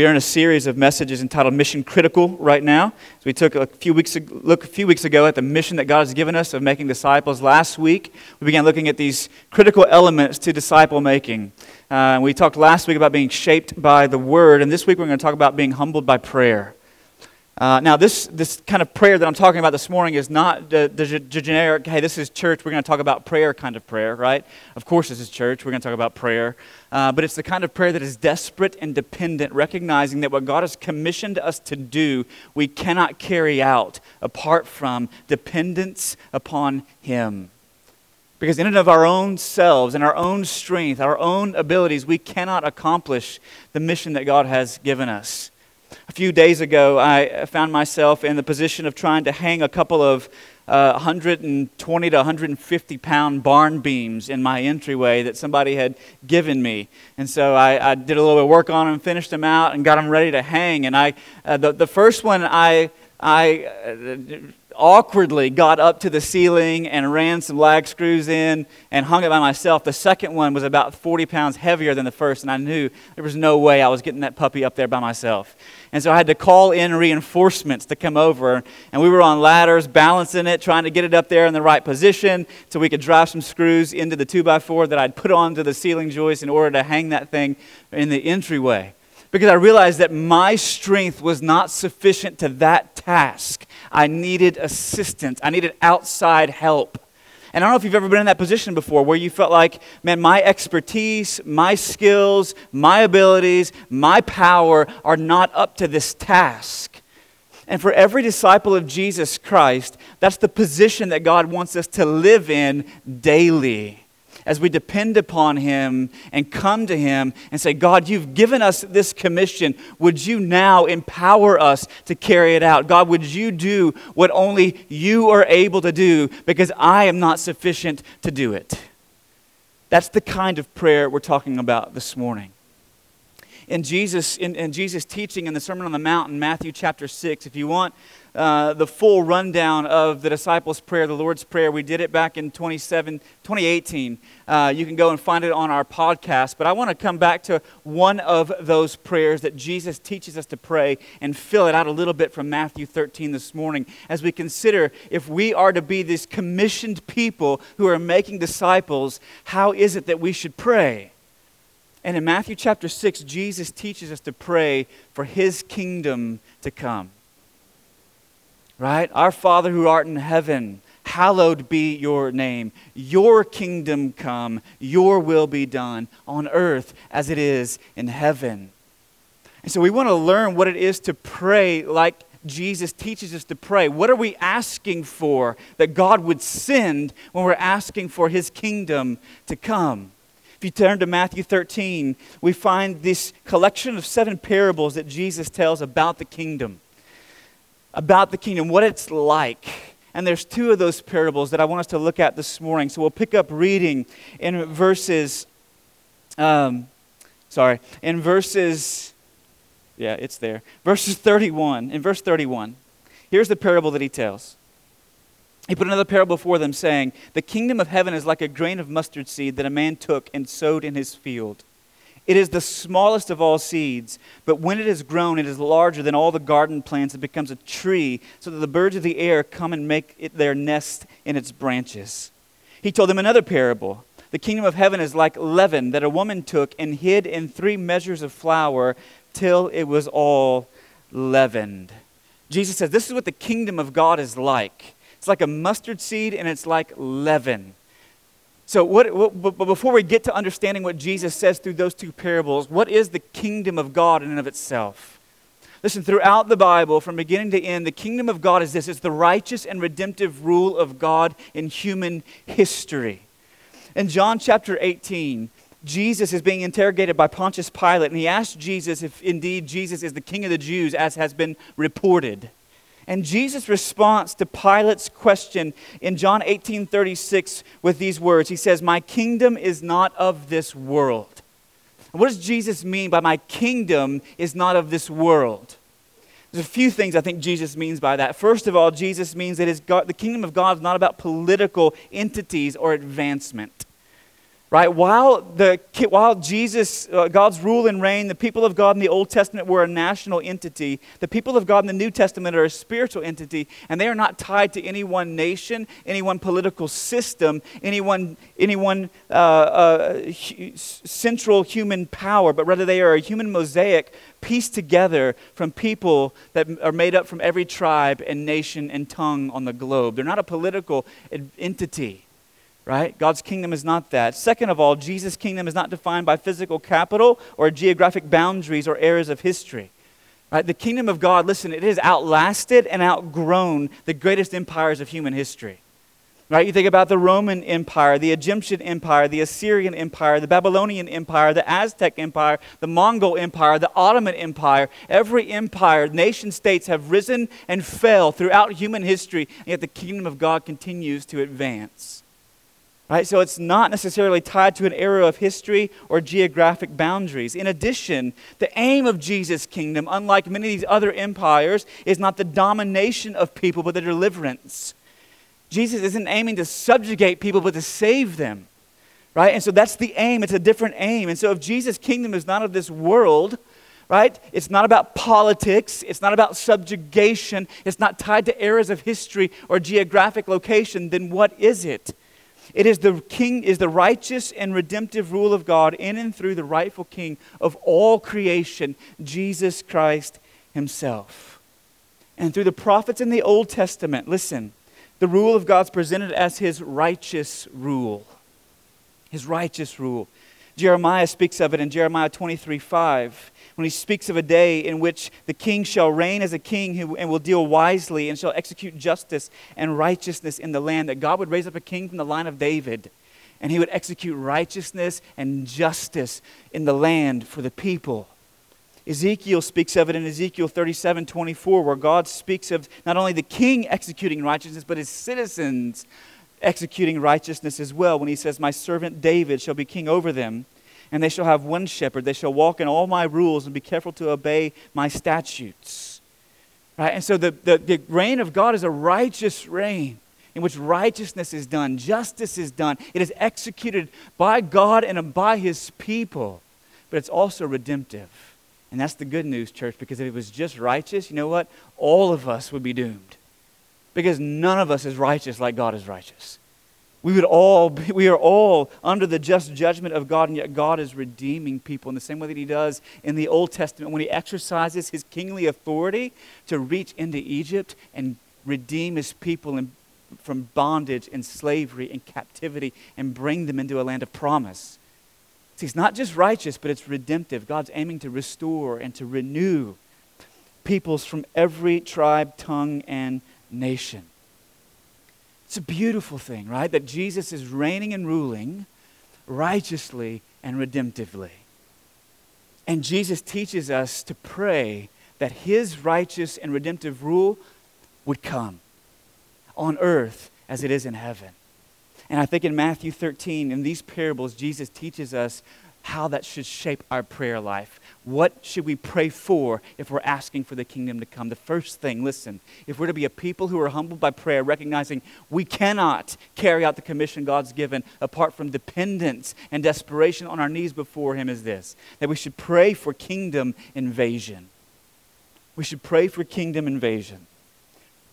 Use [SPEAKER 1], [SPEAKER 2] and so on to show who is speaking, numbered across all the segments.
[SPEAKER 1] We're in a series of messages entitled Mission Critical right now. So we took a few weeks look a few weeks ago at the mission that God has given us of making disciples. Last week, we began looking at these critical elements to disciple making. Uh, we talked last week about being shaped by the Word, and this week we're going to talk about being humbled by prayer. Uh, now, this, this kind of prayer that I'm talking about this morning is not the, the, the, generic, hey, this is church, we're going to talk about prayer kind of prayer, right? Of course, this is church, we're going to talk about prayer. Uh, but it's the kind of prayer that is desperate and dependent, recognizing that what God has commissioned us to do, we cannot carry out apart from dependence upon Him. Because in and of our own selves and our own strength, our own abilities, we cannot accomplish the mission that God has given us. A few days ago, I found myself in the position of trying to hang a couple of uh, 120 to 150 pound barn beams in my entryway that somebody had given me. And so I, I did a little bit of work on them, finished them out, and got them ready to hang. And I, uh, the, the first one I, I uh, awkwardly got up to the ceiling and ran some lag screws in and hung it by myself. The second one was about 40 pounds heavier than the first, and I knew there was no way I was getting that puppy up there by myself. And so I had to call in reinforcements to come over, and we were on ladders, balancing it, trying to get it up there in the right position so we could drive some screws into the 2x4 that I'd put onto the ceiling joist in order to hang that thing in the entryway because I realized that my strength was not sufficient to that task. I needed assistance, I needed outside help. And I don't know if you've ever been in that position before where you felt like, man, my expertise, my skills, my abilities, my power are not up to this task. And for every disciple of Jesus Christ, that's the position that God wants us to live in daily as we depend upon Him and come to Him and say, God, you've given us this commission. Would you now empower us to carry it out? God, would you do what only you are able to do because I am not sufficient to do it? That's the kind of prayer we're talking about this morning in Jesus, in, in Jesus' teaching in the Sermon on the Mount in Matthew chapter 6. If you want uh, the full rundown of the disciples' prayer, the Lord's Prayer, we did it back in 2018. Uh, you can go and find it on our podcast. But I want to come back to one of those prayers that Jesus teaches us to pray and fill it out a little bit from Matthew 13 this morning as we consider if we are to be these commissioned people who are making disciples, how is it that we should pray? And in Matthew chapter 6, Jesus teaches us to pray for his kingdom to come. Right? Our Father who art in heaven, hallowed be your name. Your kingdom come, your will be done on earth as it is in heaven. And so we want to learn what it is to pray like Jesus teaches us to pray. What are we asking for that God would send when we're asking for his kingdom to come? If you turn to Matthew 13, we find this collection of seven parables that Jesus tells about the kingdom. About the kingdom, what it's like. And there's two of those parables that I want us to look at this morning. So we'll pick up reading in verses, um, sorry, in verses, yeah, it's there. Verses 31. In verse 31, here's the parable that he tells. He put another parable before them, saying, The kingdom of heaven is like a grain of mustard seed that a man took and sowed in his field. It is the smallest of all seeds, but when it is grown, it is larger than all the garden plants and becomes a tree, so that the birds of the air come and make their nest in its branches. He told them another parable. The kingdom of heaven is like leaven that a woman took and hid in three measures of flour till it was all leavened. Jesus says, This is what the kingdom of God is like. It's like a mustard seed and it's like leaven. So, what, what, but before we get to understanding what Jesus says through those two parables, what is the kingdom of God in and of itself? Listen, throughout the Bible, from beginning to end, the kingdom of God is this it's the righteous and redemptive rule of God in human history. In John chapter 18, Jesus is being interrogated by Pontius Pilate, and he asks Jesus if indeed Jesus is the king of the Jews, as has been reported. And Jesus' response to Pilate's question in John 18 36 with these words He says, My kingdom is not of this world. And what does Jesus mean by my kingdom is not of this world? There's a few things I think Jesus means by that. First of all, Jesus means that God, the kingdom of God is not about political entities or advancement. Right? While, the, while Jesus, uh, God's rule and reign, the people of God in the Old Testament were a national entity, the people of God in the New Testament are a spiritual entity, and they are not tied to any one nation, any one political system, any one, any one uh, uh, hu- central human power, but rather they are a human mosaic pieced together from people that are made up from every tribe and nation and tongue on the globe. They're not a political entity right? God's kingdom is not that. Second of all, Jesus' kingdom is not defined by physical capital or geographic boundaries or eras of history. Right? The kingdom of God, listen, it has outlasted and outgrown the greatest empires of human history. Right? You think about the Roman Empire, the Egyptian Empire, the Assyrian Empire, the Babylonian Empire, the Aztec Empire, the Mongol Empire, the Ottoman Empire. Every empire, nation states have risen and fell throughout human history, and yet the kingdom of God continues to advance. Right? So it's not necessarily tied to an era of history or geographic boundaries. In addition, the aim of Jesus' kingdom, unlike many of these other empires, is not the domination of people, but the deliverance. Jesus isn't aiming to subjugate people, but to save them. Right? And so that's the aim. It's a different aim. And so if Jesus' kingdom is not of this world, right? It's not about politics. It's not about subjugation. It's not tied to eras of history or geographic location. Then what is it? It is the king is the righteous and redemptive rule of God in and through the rightful king of all creation, Jesus Christ himself. And through the prophets in the Old Testament, listen, the rule of God's presented as his righteous rule. His righteous rule. Jeremiah speaks of it in Jeremiah 23 5 when he speaks of a day in which the king shall reign as a king and will deal wisely and shall execute justice and righteousness in the land, that God would raise up a king from the line of David and he would execute righteousness and justice in the land for the people. Ezekiel speaks of it in Ezekiel 37 24, where God speaks of not only the king executing righteousness, but his citizens executing righteousness as well, when he says, My servant David shall be king over them and they shall have one shepherd. They shall walk in all my rules and be careful to obey my statutes. Right? And so the, the, the reign of God is a righteous reign in which righteousness is done, justice is done. It is executed by God and by his people, but it's also redemptive. And that's the good news, church, because if it was just righteous, you know what? All of us would be doomed. Because none of us is righteous like God is righteous. We would all be, we are all under the just judgment of God, and yet God is redeeming people in the same way that He does in the Old Testament when He exercises His kingly authority to reach into Egypt and redeem His people in, from bondage and slavery and captivity and bring them into a land of promise. See, it's not just righteous, but it's redemptive. God's aiming to restore and to renew peoples from every tribe, tongue, and nation. It's a beautiful thing, right? That Jesus is reigning and ruling righteously and redemptively. And Jesus teaches us to pray that his righteous and redemptive rule would come on earth as it is in heaven. And I think in Matthew 13, in these parables, Jesus teaches us how that should shape our prayer life. What should we pray for if we're asking for the kingdom to come? The first thing, listen, if we're to be a people who are humbled by prayer, recognizing we cannot carry out the commission God's given apart from dependence and desperation on our knees before Him, is this that we should pray for kingdom invasion. We should pray for kingdom invasion.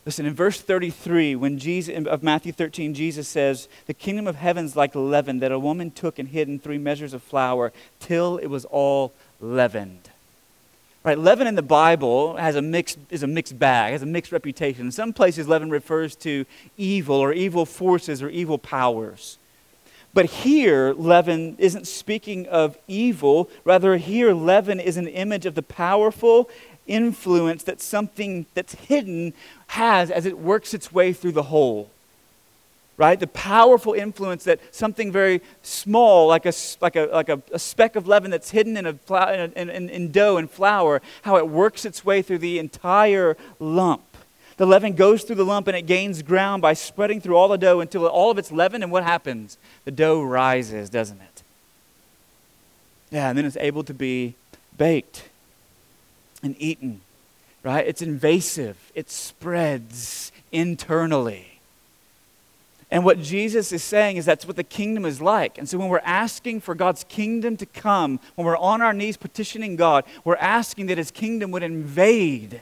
[SPEAKER 1] Listen, in verse 33, when Jesus, of Matthew 13, Jesus says, The kingdom of heaven's like leaven that a woman took and hid in three measures of flour till it was all leavened. Right, leaven in the Bible has a mixed, is a mixed bag, has a mixed reputation. In some places, leaven refers to evil or evil forces or evil powers. But here, leaven isn't speaking of evil. Rather, here, leaven is an image of the powerful influence that something that's hidden has as it works its way through the whole. Right? The powerful influence that something very small, like a, like a, like a, a speck of leaven that's hidden in, a in, in, in dough and flour, how it works its way through the entire lump. The leaven goes through the lump and it gains ground by spreading through all the dough until all of it's leavened. And what happens? The dough rises, doesn't it? Yeah, and then it's able to be baked and eaten, right? It's invasive, it spreads internally. And what Jesus is saying is that's what the kingdom is like. And so when we're asking for God's kingdom to come, when we're on our knees petitioning God, we're asking that his kingdom would invade,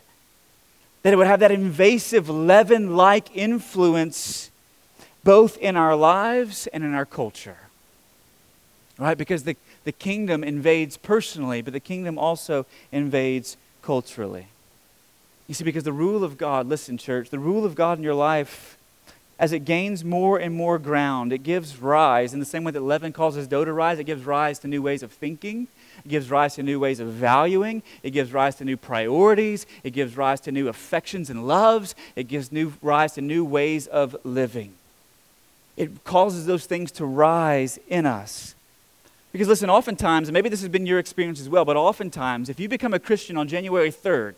[SPEAKER 1] that it would have that invasive leaven like influence both in our lives and in our culture. Right? Because the, the kingdom invades personally, but the kingdom also invades culturally. You see, because the rule of God, listen, church, the rule of God in your life as it gains more and more ground, it gives rise, in the same way that leaven causes dough to rise, it gives rise to new ways of thinking. It gives rise to new ways of valuing. It gives rise to new priorities. It gives rise to new affections and loves. It gives new rise to new ways of living. It causes those things to rise in us. Because listen, oftentimes, and maybe this has been your experience as well, but oftentimes, if you become a Christian on January 3rd,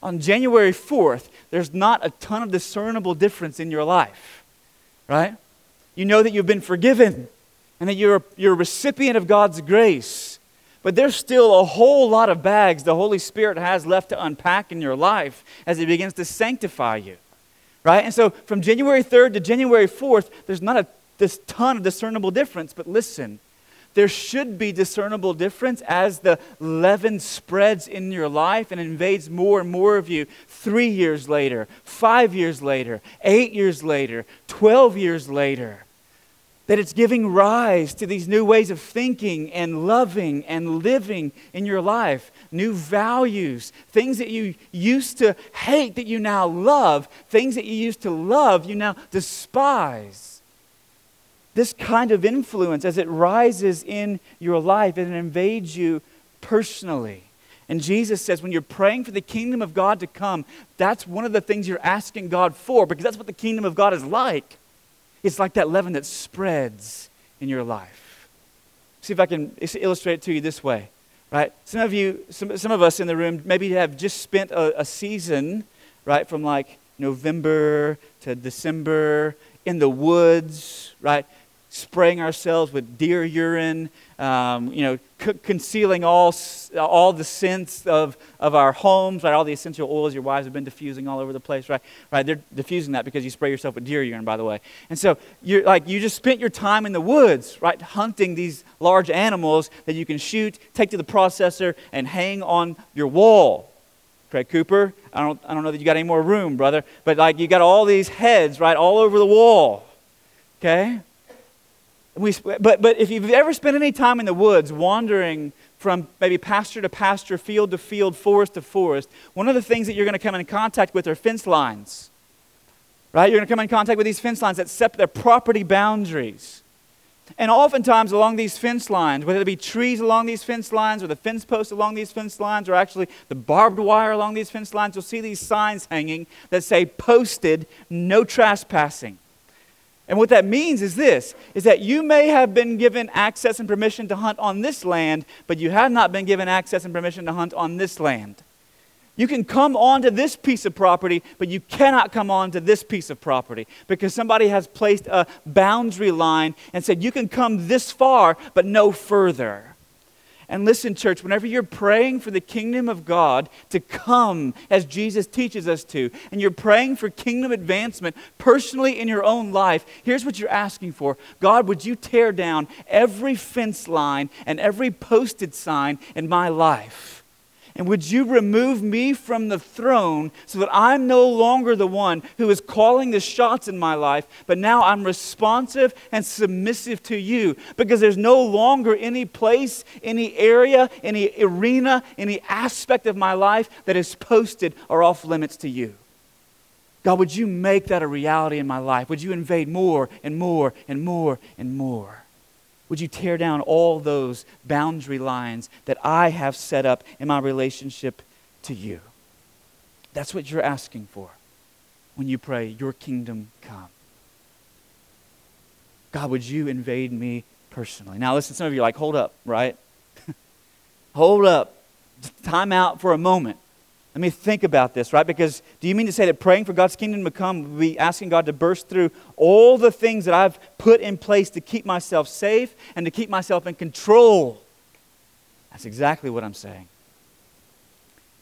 [SPEAKER 1] on January 4th, there's not a ton of discernible difference in your life, right? You know that you've been forgiven and that you're, you're a recipient of God's grace. But there's still a whole lot of bags the Holy Spirit has left to unpack in your life as He begins to sanctify you, right? And so from January 3rd to January 4th, there's not a this ton of discernible difference, but listen, there should be discernible difference as the leaven spreads in your life and invades more and more of you three years later, five years later, eight years later, 12 years later. That it's giving rise to these new ways of thinking and loving and living in your life, new values, things that you used to hate that you now love, things that you used to love you now despise this kind of influence, as it rises in your life and it invades you personally. And Jesus says, when you're praying for the kingdom of God to come, that's one of the things you're asking God for because that's what the kingdom of God is like. It's like that leaven that spreads in your life. See if I can illustrate it to you this way, right? Some of you, some, some of us in the room, maybe have just spent a, a season, right, from like November to December in the woods, right? Spraying ourselves with deer urine, um, you know, c- concealing all, all the scents of, of our homes, right? All the essential oils your wives have been diffusing all over the place, right? Right? They're diffusing that because you spray yourself with deer urine, by the way. And so you're like, you just spent your time in the woods, right? Hunting these large animals that you can shoot, take to the processor, and hang on your wall. Craig Cooper, I don't, I don't know that you got any more room, brother, but like you got all these heads, right, all over the wall. Okay? We, but, but if you've ever spent any time in the woods wandering from maybe pasture to pasture, field to field, forest to forest, one of the things that you're going to come in contact with are fence lines. Right? You're going to come in contact with these fence lines that set their property boundaries. And oftentimes along these fence lines, whether it be trees along these fence lines or the fence posts along these fence lines or actually the barbed wire along these fence lines, you'll see these signs hanging that say posted no trespassing. And what that means is this is that you may have been given access and permission to hunt on this land, but you have not been given access and permission to hunt on this land. You can come onto this piece of property, but you cannot come onto this piece of property because somebody has placed a boundary line and said you can come this far, but no further. And listen, church, whenever you're praying for the kingdom of God to come as Jesus teaches us to, and you're praying for kingdom advancement personally in your own life, here's what you're asking for God, would you tear down every fence line and every posted sign in my life? And would you remove me from the throne so that I'm no longer the one who is calling the shots in my life, but now I'm responsive and submissive to you because there's no longer any place, any area, any arena, any aspect of my life that is posted or off limits to you. God, would you make that a reality in my life? Would you invade more and more and more and more? Would you tear down all those boundary lines that I have set up in my relationship to you? That's what you're asking for when you pray, Your kingdom come. God, would you invade me personally? Now, listen, some of you are like, hold up, right? hold up. Time out for a moment. Let me think about this, right? Because do you mean to say that praying for God's kingdom to come would be asking God to burst through all the things that I've put in place to keep myself safe and to keep myself in control? That's exactly what I'm saying.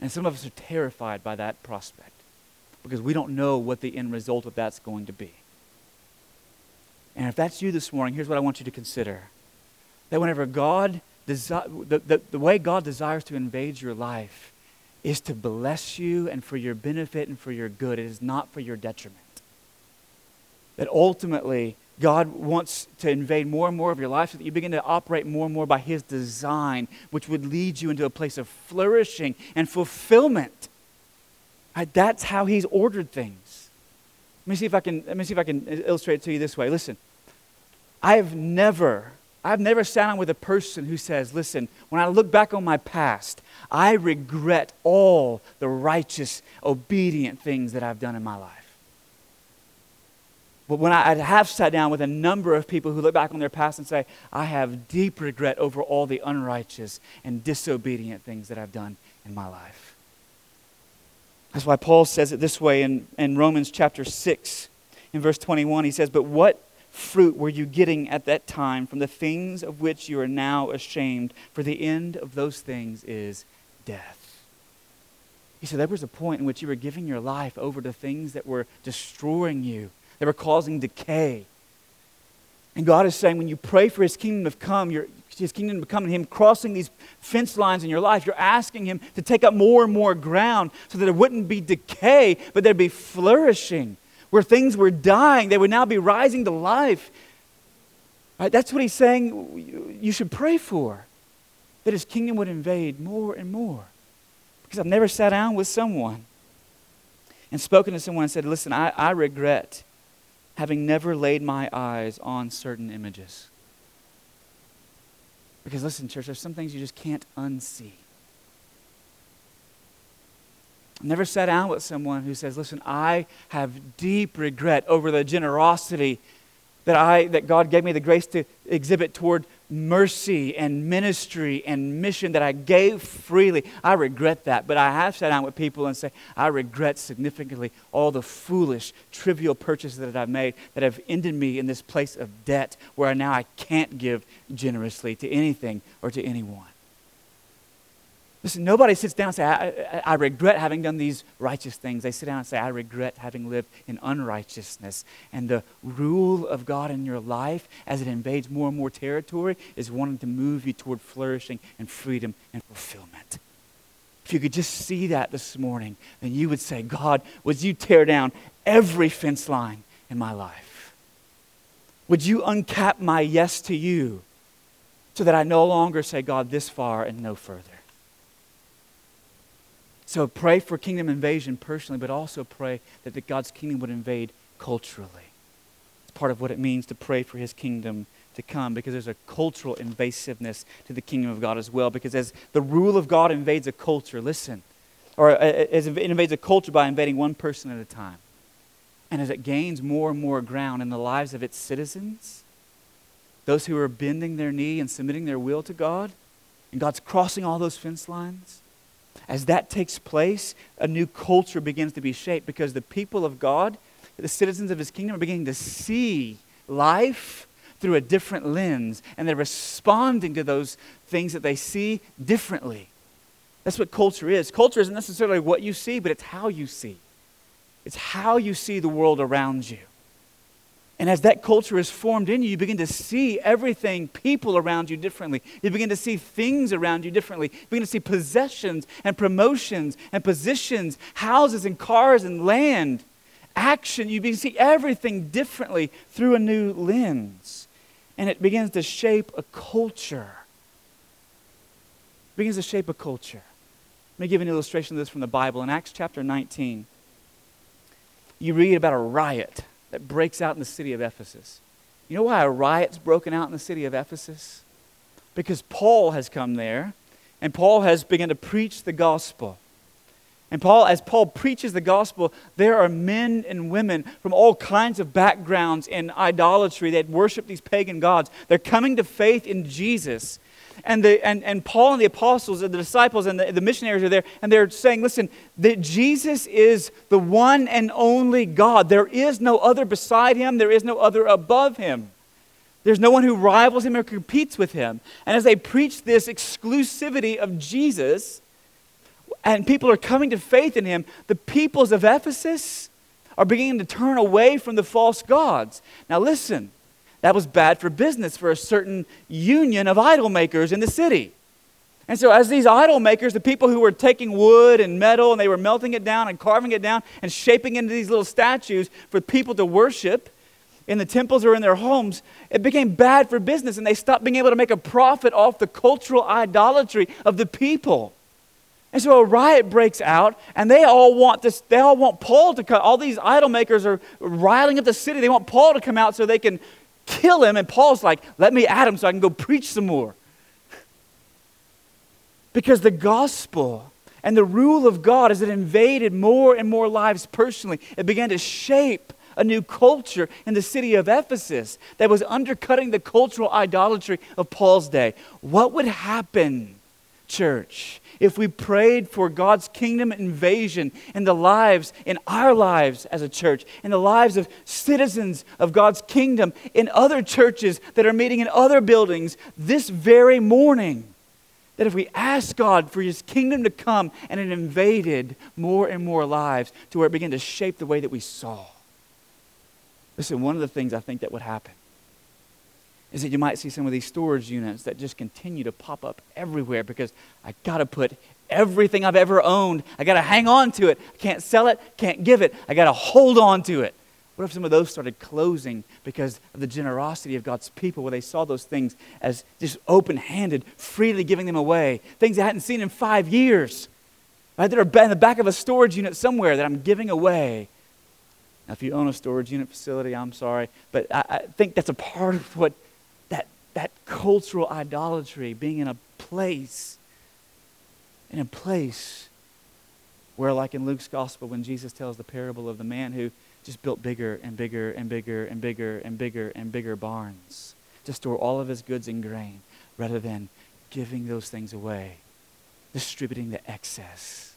[SPEAKER 1] And some of us are terrified by that prospect because we don't know what the end result of that's going to be. And if that's you this morning, here's what I want you to consider that whenever God, desi- the, the, the way God desires to invade your life is to bless you and for your benefit and for your good, it is not for your detriment. That ultimately, God wants to invade more and more of your life so that you begin to operate more and more by His design, which would lead you into a place of flourishing and fulfillment. That's how He's ordered things. Let me see if I can. Let me see if I can illustrate it to you this way. Listen, I have never, I've never sat down with a person who says, "Listen, when I look back on my past, I regret all the righteous, obedient things that I've done in my life." But when I, have sat down with a number of people who look back on their past and say, I have deep regret over all the unrighteous and disobedient things that I've done in my life. That's why Paul says it this way in, in Romans chapter 6, in verse 21. He says, But what fruit were you getting at that time from the things of which you are now ashamed? For the end of those things is death. He said, There was a point in which you were giving your life over to things that were destroying you they were causing decay. And God is saying, when you pray for His kingdom to come, His kingdom to come, Him crossing these fence lines in your life, you're asking Him to take up more and more ground so that there wouldn't be decay, but there'd be flourishing. Where things were dying, they would now be rising to life. Right? That's what He's saying you should pray for, that His kingdom would invade more and more. Because I've never sat down with someone and spoken to someone and said, Listen, I, I regret having never laid my eyes on certain images. Because listen, church, there's some things you just can't unsee. I've never sat down with someone who says, Listen, I have deep regret over the generosity that, I, that God gave me the grace to exhibit toward mercy and ministry and mission that I gave freely. I regret that. But I have sat down with people and say, I regret significantly all the foolish, trivial purchases that I've made that have ended me in this place of debt where now I can't give generously to anything or to anyone. Listen, nobody sits down and says, I, I, regret having done these righteous things. They sit down and say, I regret having lived in unrighteousness. And the rule of God in your life, as it invades more and more territory, is wanting to move you toward flourishing and freedom and fulfillment. If you could just see that this morning, then you would say, God, would you tear down every fence line in my life? Would you uncap my yes to you so that I no longer say, God, this far and no further? So pray for kingdom invasion personally, but also pray that the God's kingdom would invade culturally. It's part of what it means to pray for his kingdom to come because there's a cultural invasiveness to the kingdom of God as well. Because as the rule of God invades a culture, listen, or uh, uh, as it invades a culture by invading one person at a time, and as it gains more and more ground in the lives of its citizens, those who are bending their knee and submitting their will to God, and God's crossing all those fence lines, as that takes place, a new culture begins to be shaped because the people of God, the citizens of his kingdom, are beginning to see life through a different lens, and they're responding to those things that they see differently. That's what culture is. Culture isn't necessarily what you see, but it's how you see. It's how you see the world around you. And as that culture is formed in you, you begin to see everything, people around you differently. You begin to see things around you differently. You begin to see possessions and promotions and positions, houses and cars and land, action. You begin to see everything differently through a new lens. And it begins to shape a culture. It begins to shape a culture. Let me give an illustration of this from the Bible. In Acts chapter 19, you read about a riot that breaks out in the city of Ephesus. You know why a riot's broken out in the city of Ephesus? Because Paul has come there, and Paul has begun to preach the gospel. And Paul, as Paul preaches the gospel, there are men and women from all kinds of backgrounds in idolatry that worship these pagan gods. They're coming to faith in Jesus. And, the, and, and Paul and the apostles and the disciples and the, the missionaries are there, and they're saying, listen, that Jesus is the one and only God. There is no other beside him, there is no other above him. There's no one who rivals him or competes with him. And as they preach this exclusivity of Jesus, and people are coming to faith in him, the peoples of Ephesus are beginning to turn away from the false gods. Now, listen, that was bad for business for a certain union of idol makers in the city. And so, as these idol makers, the people who were taking wood and metal and they were melting it down and carving it down and shaping into these little statues for people to worship in the temples or in their homes, it became bad for business and they stopped being able to make a profit off the cultural idolatry of the people. And so a riot breaks out, and they all want this, they all want Paul to come. All these idol makers are riling up the city. They want Paul to come out so they can kill him. And Paul's like, let me at him so I can go preach some more. Because the gospel and the rule of God, as it invaded more and more lives personally, it began to shape a new culture in the city of Ephesus that was undercutting the cultural idolatry of Paul's day. What would happen, church, if we prayed for God's kingdom invasion in the lives, in our lives as a church, in the lives of citizens of God's kingdom, in other churches that are meeting in other buildings this very morning? that if we ask God for His kingdom to come and it invaded more and more lives to where it began to shape the way that we saw. Listen, one of the things I think that would happen is that you might see some of these storage units that just continue to pop up everywhere because I got to put everything I've ever owned, I got to hang on to it. I can't sell it, can't give it, I got to hold on to it. What if some of those started closing because of the generosity of God's people, where they saw those things as just open handed, freely giving them away? Things I hadn't seen in five years, right? That are in the back of a storage unit somewhere that I'm giving away. Now, if you own a storage unit facility, I'm sorry, but I, I think that's a part of what that, cultural idolatry, being in a place, in a place where, like in Luke's gospel, when Jesus tells the parable of the man who just built bigger and bigger and bigger and bigger and bigger and bigger barns to store all of his goods in grain rather than giving those things away, distributing the excess.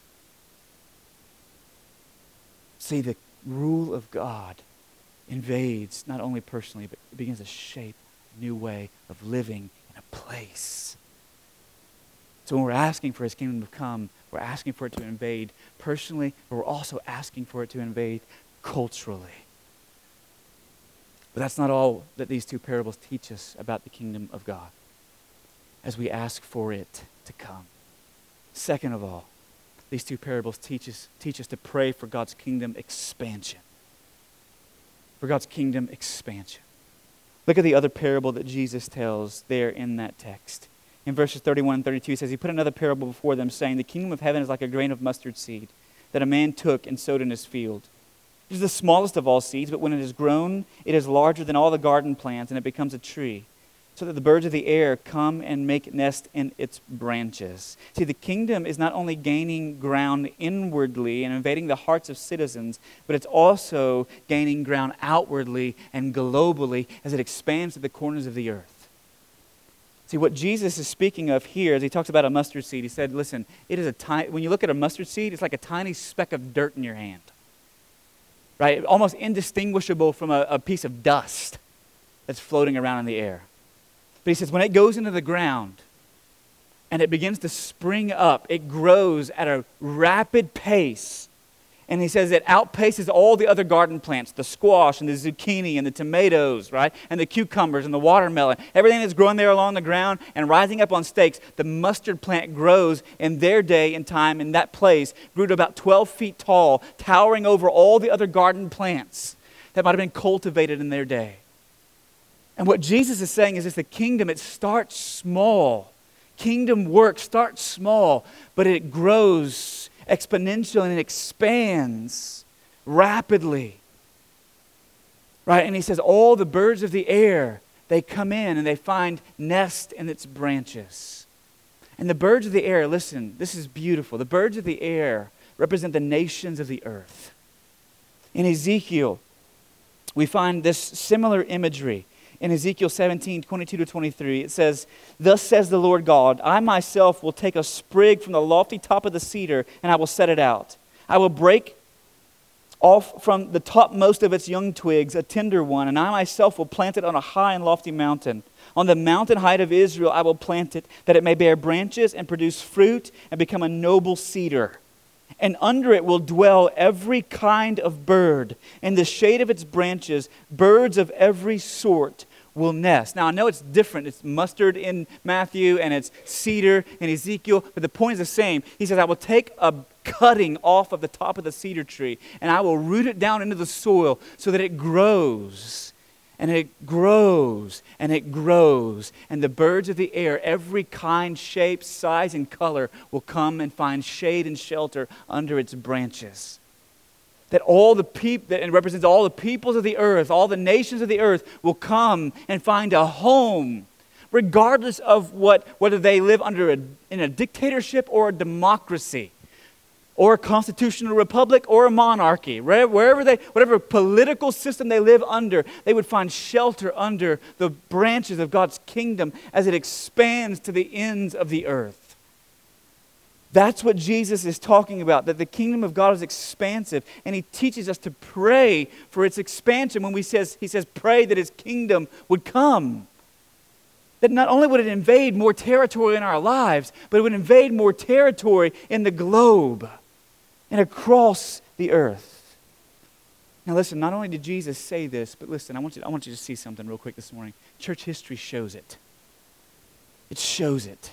[SPEAKER 1] See, the rule of God invades not only personally, but it begins to shape new way of living in a place. So when we're asking for his kingdom to come, we're asking for it to invade personally, but we're also asking for it to invade culturally. But that's not all that these two parables teach us about the kingdom of God as we ask for it to come. Second of all, these two parables teach us, teach us to pray for God's kingdom expansion. For God's kingdom expansion. Look at the other parable that Jesus tells there in that text. In verses 31 and 32, he says, He put another parable before them, saying, The kingdom of heaven is like a grain of mustard seed that a man took and sowed in his field. It is the smallest of all seeds, but when it is grown, it is larger than all the garden plants, and it becomes a tree, so that the birds of the air come and make nest in its branches. See, the kingdom is not only gaining ground inwardly and invading the hearts of citizens, but it's also gaining ground outwardly and globally as it expands to the corners of the earth. See, what Jesus is speaking of here, as he talks about a mustard seed, he said, listen, it is a tiny, when you look at a mustard seed, it's like a tiny speck of dirt in your hand right? Almost indistinguishable from a, a piece of dust that's floating around in the air. But he says, when it goes into the ground and it begins to spring up, it grows at a rapid pace and he says it outpaces all the other garden plants the squash and the zucchini and the tomatoes, right? And the cucumbers and the watermelon. Everything that's growing there along the ground and rising up on stakes. The mustard plant grows in their day and time in that place, grew to about 12 feet tall, towering over all the other garden plants that might have been cultivated in their day. And what Jesus is saying is this the kingdom, it starts small. Kingdom work starts small, but it grows exponential and it expands rapidly. Right? And he says, All the birds of the air, they come in and they find nest in its branches. And the birds of the air, listen, this is beautiful. The birds of the air represent the nations of the earth. In Ezekiel, we find this similar imagery in Ezekiel 17, 22 to 23, it says, Thus says the Lord God, I myself will take a sprig from the lofty top of the cedar, and I will set it out. I will break off from the topmost of its young twigs a tender one, and I myself will plant it on a high and lofty mountain. On the mountain height of Israel I will plant it, that it may bear branches and produce fruit and become a noble cedar and under it will dwell every kind of bird. In the shade of its branches, birds of every sort will nest. Now, I know it's different. It's mustard in Matthew and it's cedar in Ezekiel, but the point is the same. He says, I will take a cutting off of the top of the cedar tree and I will root it down into the soil so that it grows. And it grows and it grows. And the birds of the air, every kind, shape, size, and color, will come and find shade and shelter under its branches that all the people that represents all the peoples of the earth, all the nations of the earth will come and find a home, regardless of what, whether they live under a, in a dictatorship or a democracy, or a constitutional republic or a monarchy. Wherever they, whatever political system they live under, they would find shelter under the branches of God's kingdom as it expands to the ends of the earth. That's what Jesus is talking about, that the kingdom of God is expansive, and he teaches us to pray for its expansion when we says, he says, pray that his kingdom would come. That not only would it invade more territory in our lives, but it would invade more territory in the globe and across the earth. Now, listen, not only did Jesus say this, but listen, I want you, I want you to see something real quick this morning. Church history shows it. It shows it.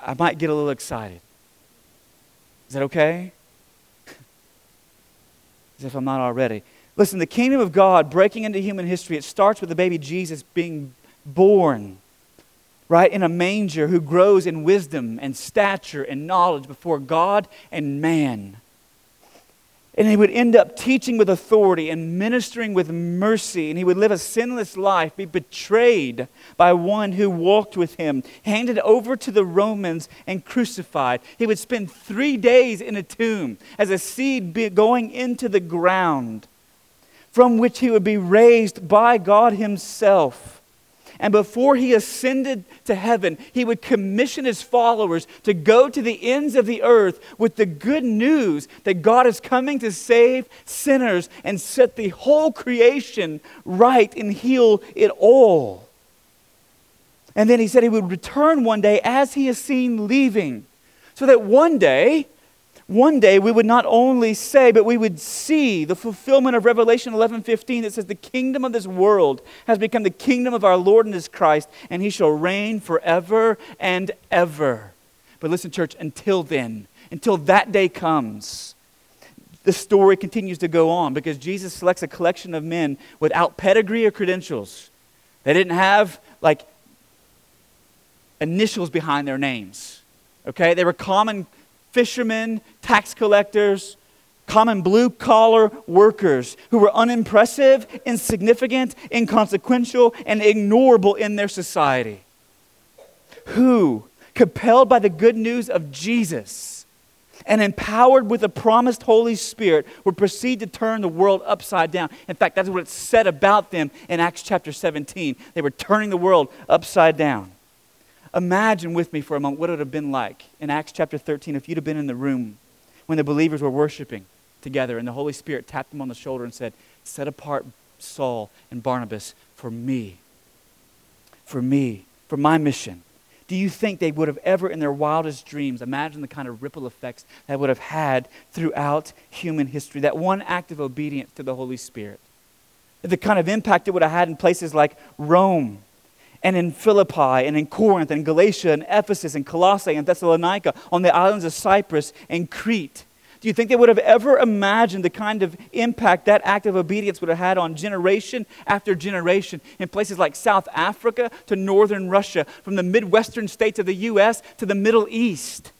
[SPEAKER 1] I might get a little excited. Is that okay? As if I'm not already. Listen, the kingdom of God breaking into human history, it starts with the baby Jesus being born, right, in a manger who grows in wisdom and stature and knowledge before God and man. And he would end up teaching with authority and ministering with mercy. And he would live a sinless life, be betrayed by one who walked with him, handed over to the Romans, and crucified. He would spend three days in a tomb as a seed going into the ground, from which he would be raised by God himself and before he ascended to heaven, he would commission his followers to go to the ends of the earth with the good news that God is coming to save sinners and set the whole creation right and heal it all. And then he said he would return one day as he is seen leaving, so that one day one day we would not only say, but we would see the fulfillment of Revelation 11:15 that says, "The kingdom of this world has become the kingdom of our Lord and His Christ, and He shall reign forever and ever." But listen, church, until then, until that day comes, the story continues to go on because Jesus selects a collection of men without pedigree or credentials. They didn't have like initials behind their names. Okay? They were common fishermen, tax collectors, common blue collar workers who were unimpressive, insignificant, inconsequential, and ignorable in their society. Who, compelled by the good news of Jesus and empowered with the promised Holy Spirit, would proceed to turn the world upside down. In fact, that's what it said about them in Acts chapter 17. They were turning the world upside down. Imagine with me for a moment what it would have been like in Acts chapter 13 if you'd have been in the room when the believers were worshiping together and the Holy Spirit tapped them on the shoulder and said, Set apart Saul and Barnabas for me, for me, for my mission. Do you think they would have ever, in their wildest dreams, imagined the kind of ripple effects that would have had throughout human history? That one act of obedience to the Holy Spirit. The kind of impact it would have had in places like Rome and in Philippi and in Corinth and Galatia and Ephesus and Colossae and Thessalonica, on the islands of Cyprus and Crete. Do you think they would have ever imagined the kind of impact that act of obedience would have had on generation after generation in places like South Africa to northern Russia, from the Midwestern states of the U.S. to the Middle East?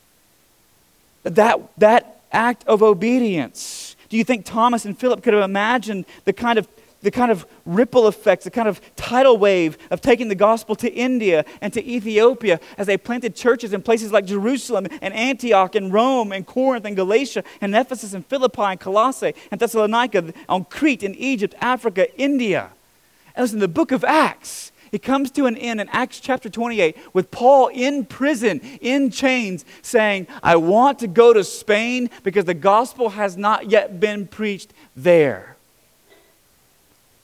[SPEAKER 1] That, that act of obedience. Do you think Thomas and Philip could have imagined the kind of the kind of ripple effects, the kind of tidal wave of taking the gospel to India and to Ethiopia as they planted churches in places like Jerusalem and Antioch and Rome and Corinth and Galatia and Ephesus and Philippi and Colossae and Thessalonica, on Crete and Egypt, Africa, India. And listen, the book of Acts, it comes to an end in Acts chapter 28 with Paul in prison, in chains, saying, I want to go to Spain because the gospel has not yet been preached there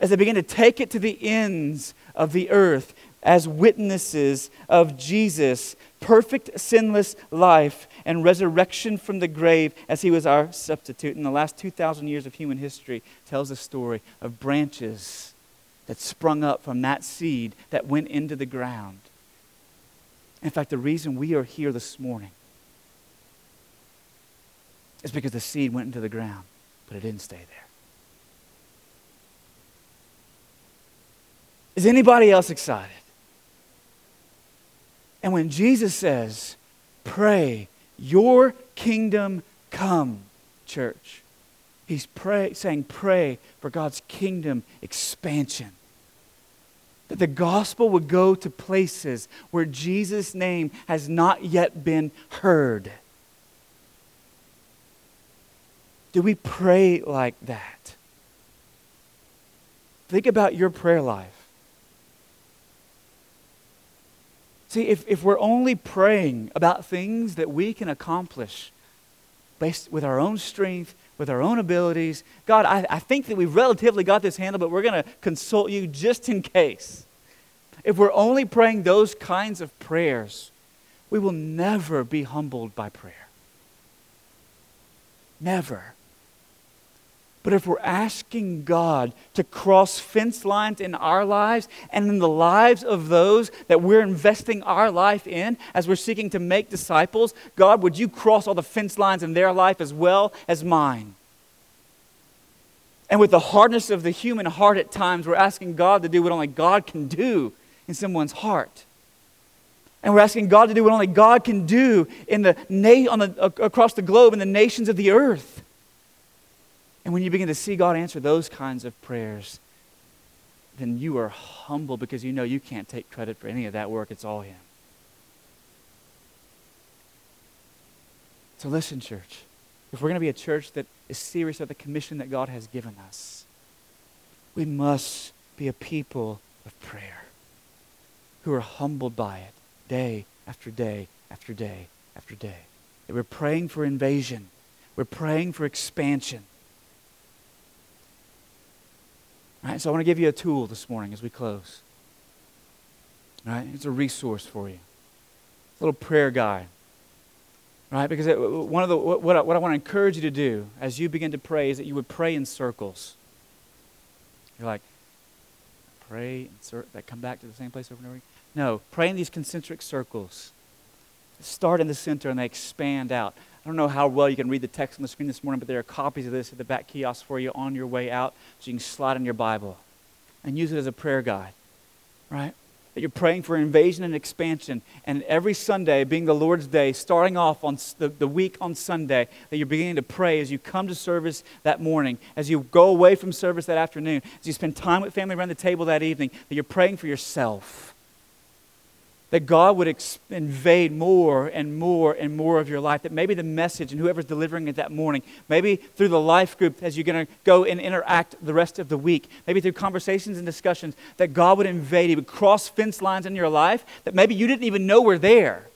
[SPEAKER 1] as they begin to take it to the ends of the earth, as witnesses of Jesus' perfect, sinless life and resurrection from the grave as he was our substitute. In the last 2,000 years of human history, tells a story of branches that sprung up from that seed that went into the ground. In fact, the reason we are here this morning is because the seed went into the ground, but it didn't stay there. Is anybody else excited? And when Jesus says, Pray, your kingdom come, church, he's pray, saying, Pray for God's kingdom expansion. That the gospel would go to places where Jesus' name has not yet been heard. Do we pray like that? Think about your prayer life. See, if, if we're only praying about things that we can accomplish based with our own strength, with our own abilities, God, I, I think that we've relatively got this handled, but we're going to consult you just in case. If we're only praying those kinds of prayers, we will never be humbled by prayer. Never. But if we're asking God to cross fence lines in our lives and in the lives of those that we're investing our life in as we're seeking to make disciples, God, would you cross all the fence lines in their life as well as mine? And with the hardness of the human heart at times, we're asking God to do what only God can do in someone's heart. And we're asking God to do what only God can do in the, on the, across the globe in the nations of the earth. And when you begin to see God answer those kinds of prayers, then you are humble because you know you can't take credit for any of that work. It's all Him. So listen, church. If we're going to be a church that is serious about the commission that God has given us, we must be a people of prayer who are humbled by it day after day after day after day. That we're praying for invasion, we're praying for expansion. So I want to give you a tool this morning as we close. All right, it's a resource for you, a little prayer guide. Right, because it, one of the what I, what I want to encourage you to do as you begin to pray is that you would pray in circles. You're like, pray and cir- that come back to the same place over and over. Again. No, pray in these concentric circles. Start in the center and they expand out. I don't know how well you can read the text on the screen this morning, but there are copies of this at the back kiosk for you on your way out, so you can slide in your Bible and use it as a prayer guide, right? That you're praying for invasion and expansion, and every Sunday being the Lord's Day, starting off on the, the week on Sunday, that you're beginning to pray as you come to service that morning, as you go away from service that afternoon, as you spend time with family around the table that evening, that you're praying for yourself that God would ex- invade more and more and more of your life. That maybe the message and whoever's delivering it that morning, maybe through the life group as you're going to go and interact the rest of the week, maybe through conversations and discussions, that God would invade. He would cross fence lines in your life that maybe you didn't even know were there.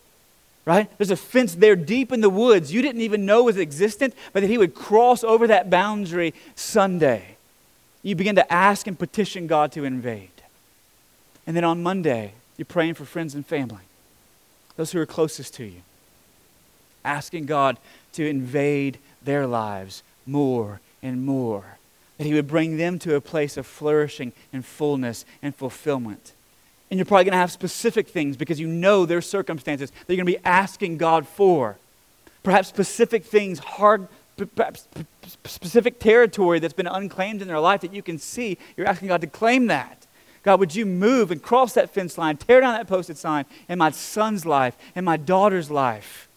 [SPEAKER 1] Right? There's a fence there deep in the woods you didn't even know was existent, but that He would cross over that boundary Sunday. You begin to ask and petition God to invade. And then on Monday, you're praying for friends and family, those who are closest to you, asking God to invade their lives more and more, that He would bring them to a place of flourishing and fullness and fulfillment. And you're probably going to have specific things because you know their circumstances that you're going to be asking God for. Perhaps specific things, hard, perhaps specific territory that's been unclaimed in their life that you can see. You're asking God to claim that. God, would you move and cross that fence line, tear down that posted sign in my son's life, in my daughter's life,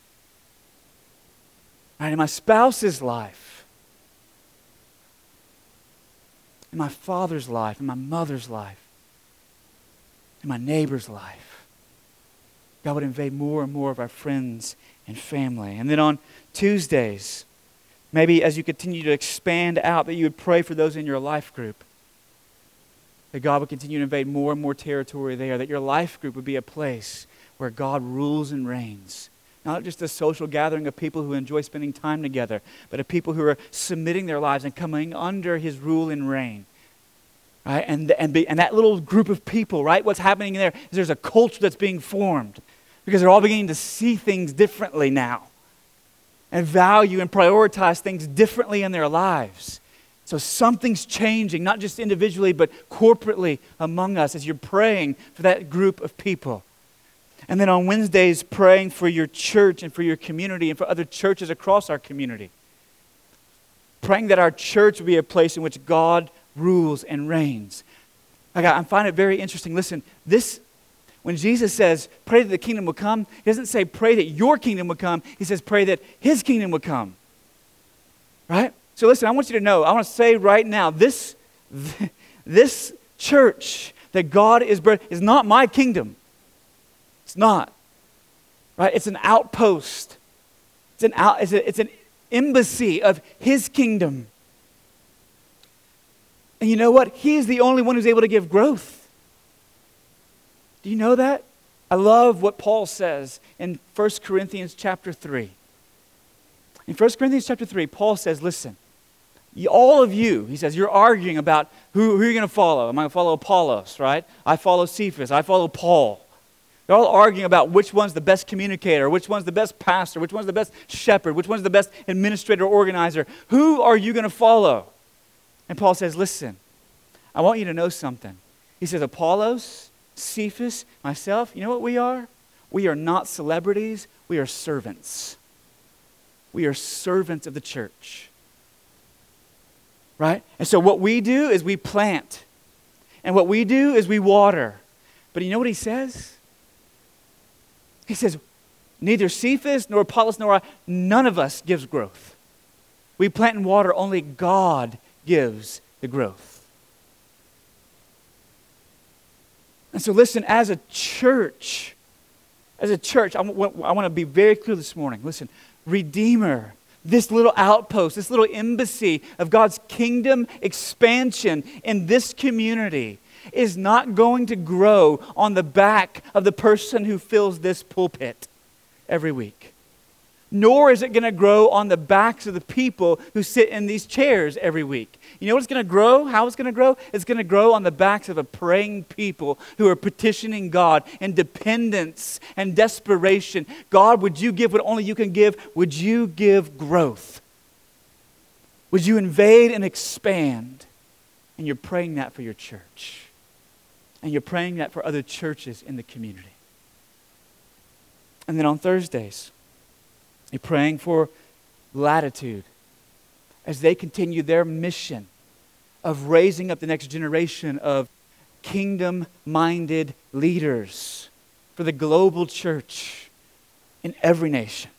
[SPEAKER 1] right, in my spouse's life, in my father's life, in my mother's life, in my neighbor's life. God would invade more and more of our friends and family. And then on Tuesdays, maybe as you continue to expand out, that you would pray for those in your life group that God would continue to invade more and more territory there, that your life group would be a place where God rules and reigns. Not just a social gathering of people who enjoy spending time together, but of people who are submitting their lives and coming under his rule and reign. Right? And, and, be, and that little group of people, right? What's happening there is there's a culture that's being formed because they're all beginning to see things differently now and value and prioritize things differently in their lives. So something's changing, not just individually, but corporately among us as you're praying for that group of people. And then on Wednesdays, praying for your church and for your community and for other churches across our community. Praying that our church will be a place in which God rules and reigns. I, I find it very interesting. Listen, this, when Jesus says, pray that the kingdom will come, he doesn't say, pray that your kingdom will come. He says, pray that his kingdom will come. Right? So listen, I want you to know, I want to say right now, this, this church that God is birthed is not my kingdom. It's not. Right? It's an outpost. It's an, out, it's, a, it's an embassy of his kingdom. And you know what? He is the only one who's able to give growth. Do you know that? I love what Paul says in 1 Corinthians chapter 3. In 1 Corinthians chapter 3, Paul says, listen, all of you, he says, you're arguing about who, who you're going to follow. Am I going to follow Apollos, right? I follow Cephas. I follow Paul. They're all arguing about which one's the best communicator, which one's the best pastor, which one's the best shepherd, which one's the best administrator organizer. Who are you going to follow? And Paul says, listen, I want you to know something. He says, Apollos, Cephas, myself, you know what we are? We are not celebrities, we are servants. We are servants of the church right? And so what we do is we plant. And what we do is we water. But you know what he says? He says, neither Cephas nor Apollos nor I, none of us gives growth. We plant and water, only God gives the growth. And so, listen, as a church, as a church, I want to be very clear this morning. Listen, Redeemer this little outpost, this little embassy of God's kingdom expansion in this community is not going to grow on the back of the person who fills this pulpit every week nor is it going to grow on the backs of the people who sit in these chairs every week. You know what's going to grow? How it's going to grow? It's going to grow on the backs of a praying people who are petitioning God in dependence and desperation. God, would you give what only you can give? Would you give growth? Would you invade and expand? And you're praying that for your church. And you're praying that for other churches in the community. And then on Thursdays, you're praying for latitude as they continue their mission of raising up the next generation of kingdom minded leaders for the global church in every nation.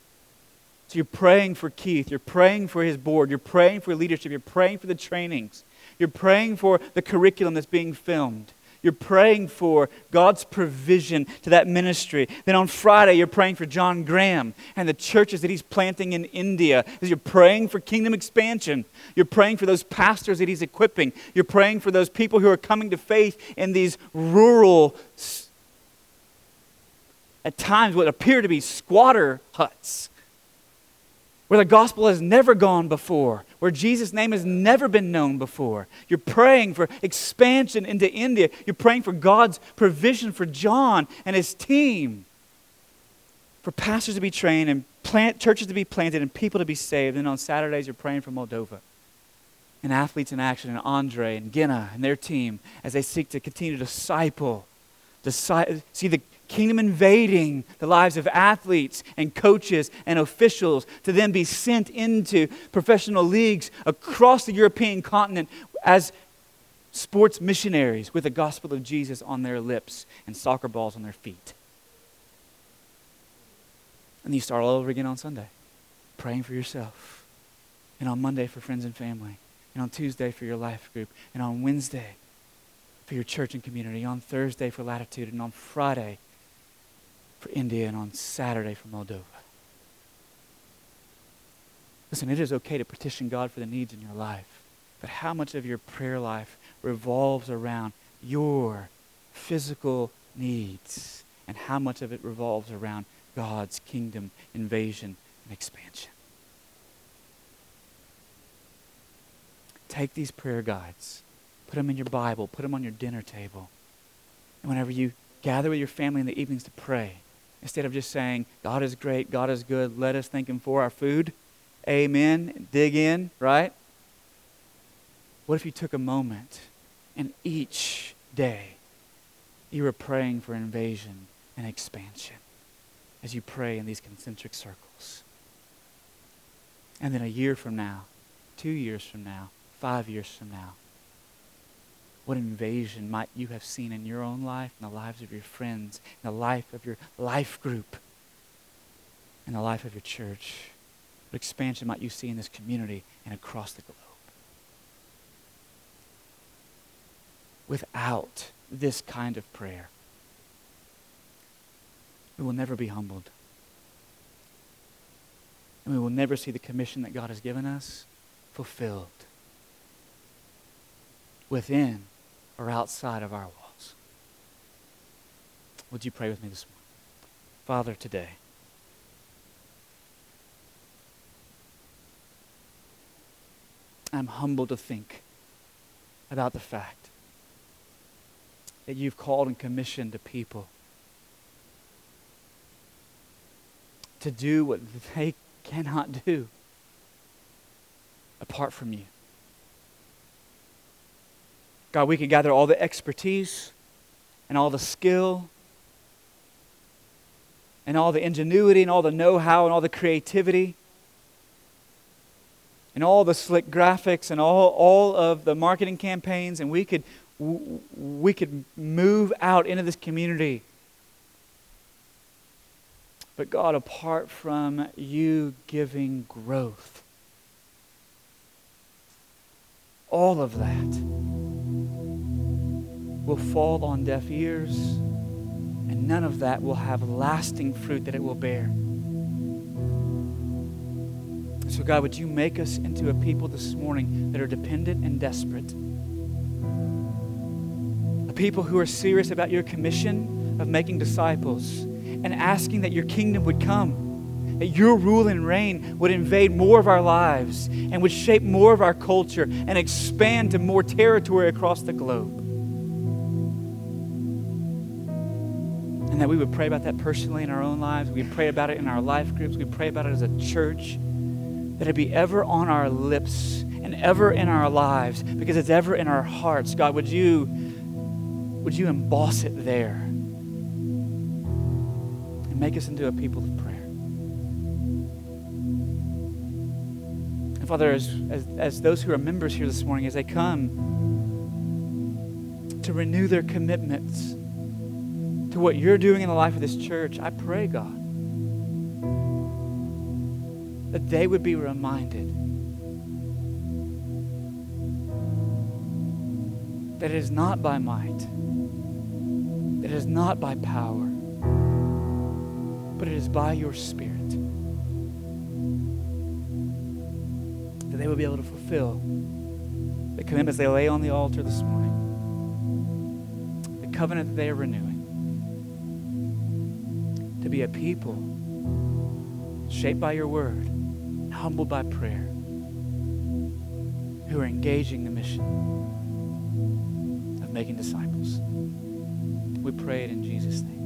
[SPEAKER 1] So you're praying for Keith, you're praying for his board, you're praying for leadership, you're praying for the trainings, you're praying for the curriculum that's being filmed. You're praying for God's provision to that ministry. Then on Friday, you're praying for John Graham and the churches that he's planting in India. You're praying for kingdom expansion, you're praying for those pastors that he's equipping. You're praying for those people who are coming to faith in these rural, at times, what appear to be squatter huts where the gospel has never gone before, where Jesus' name has never been known before. You're praying for expansion into India. You're praying for God's provision for John and his team, for pastors to be trained and plant, churches to be planted and people to be saved. And on Saturdays, you're praying for Moldova and athletes in action and Andre and Gina and their team as they seek to continue to disciple, disciple see the kingdom invading the lives of athletes and coaches and officials to then be sent into professional leagues across the European continent as sports missionaries with the gospel of Jesus on their lips and soccer balls on their feet. And you start all over again on Sunday, praying for yourself. And on Monday for friends and family. And on Tuesday for your life group. And on Wednesday for your church and community. On Thursday for latitude. And on Friday for India and on Saturday for Moldova. Listen, it is okay to petition God for the needs in your life, but how much of your prayer life revolves around your physical needs, and how much of it revolves around God's kingdom invasion and expansion? Take these prayer guides Put them in your Bible. Put them on your dinner table. And whenever you gather with your family in the evenings to pray, instead of just saying, God is great, God is good, let us thank Him for our food, amen, dig in, right? What if you took a moment and each day you were praying for invasion and expansion as you pray in these concentric circles? And then a year from now, two years from now, five years from now, what invasion might you have seen in your own life, in the lives of your friends, in the life of your life group, in the life of your church? What expansion might you see in this community and across the globe? Without this kind of prayer, we will never be humbled. And we will never see the commission that God has given us fulfilled within or outside of our walls. Would you pray with me this morning? Father, today, I'm humbled to think about the fact that you've called and commissioned a people to do what they cannot do apart from you. God, we could gather all the expertise and all the skill and all the ingenuity and all the know how and all the creativity and all the slick graphics and all, all of the marketing campaigns, and we could, we could move out into this community. But God, apart from you giving growth, all of that will fall on deaf ears, and none of that will have lasting fruit that it will bear. So, God, would you make us into a people this morning that are dependent and desperate? A people who are serious about your commission of making disciples and asking that your kingdom would come, that your rule and reign would invade more of our lives and would shape more of our culture and expand to more territory across the globe. And that we would pray about that personally in our own lives. We pray about it in our life groups. We pray about it as a church. That it be ever on our lips and ever in our lives because it's ever in our hearts. God, would you, would you emboss it there and make us into a people of prayer? And Father, as, as, as those who are members here this morning, as they come to renew their commitments, to what you're doing in the life of this church, I pray, God, that they would be reminded that it is not by might, that it is not by power, but it is by your Spirit. That they will be able to fulfill the commitments they lay on the altar this morning, the covenant that they are renewing to be a people shaped by your word, humbled by prayer, who are engaging the mission of making disciples. We pray it in Jesus' name.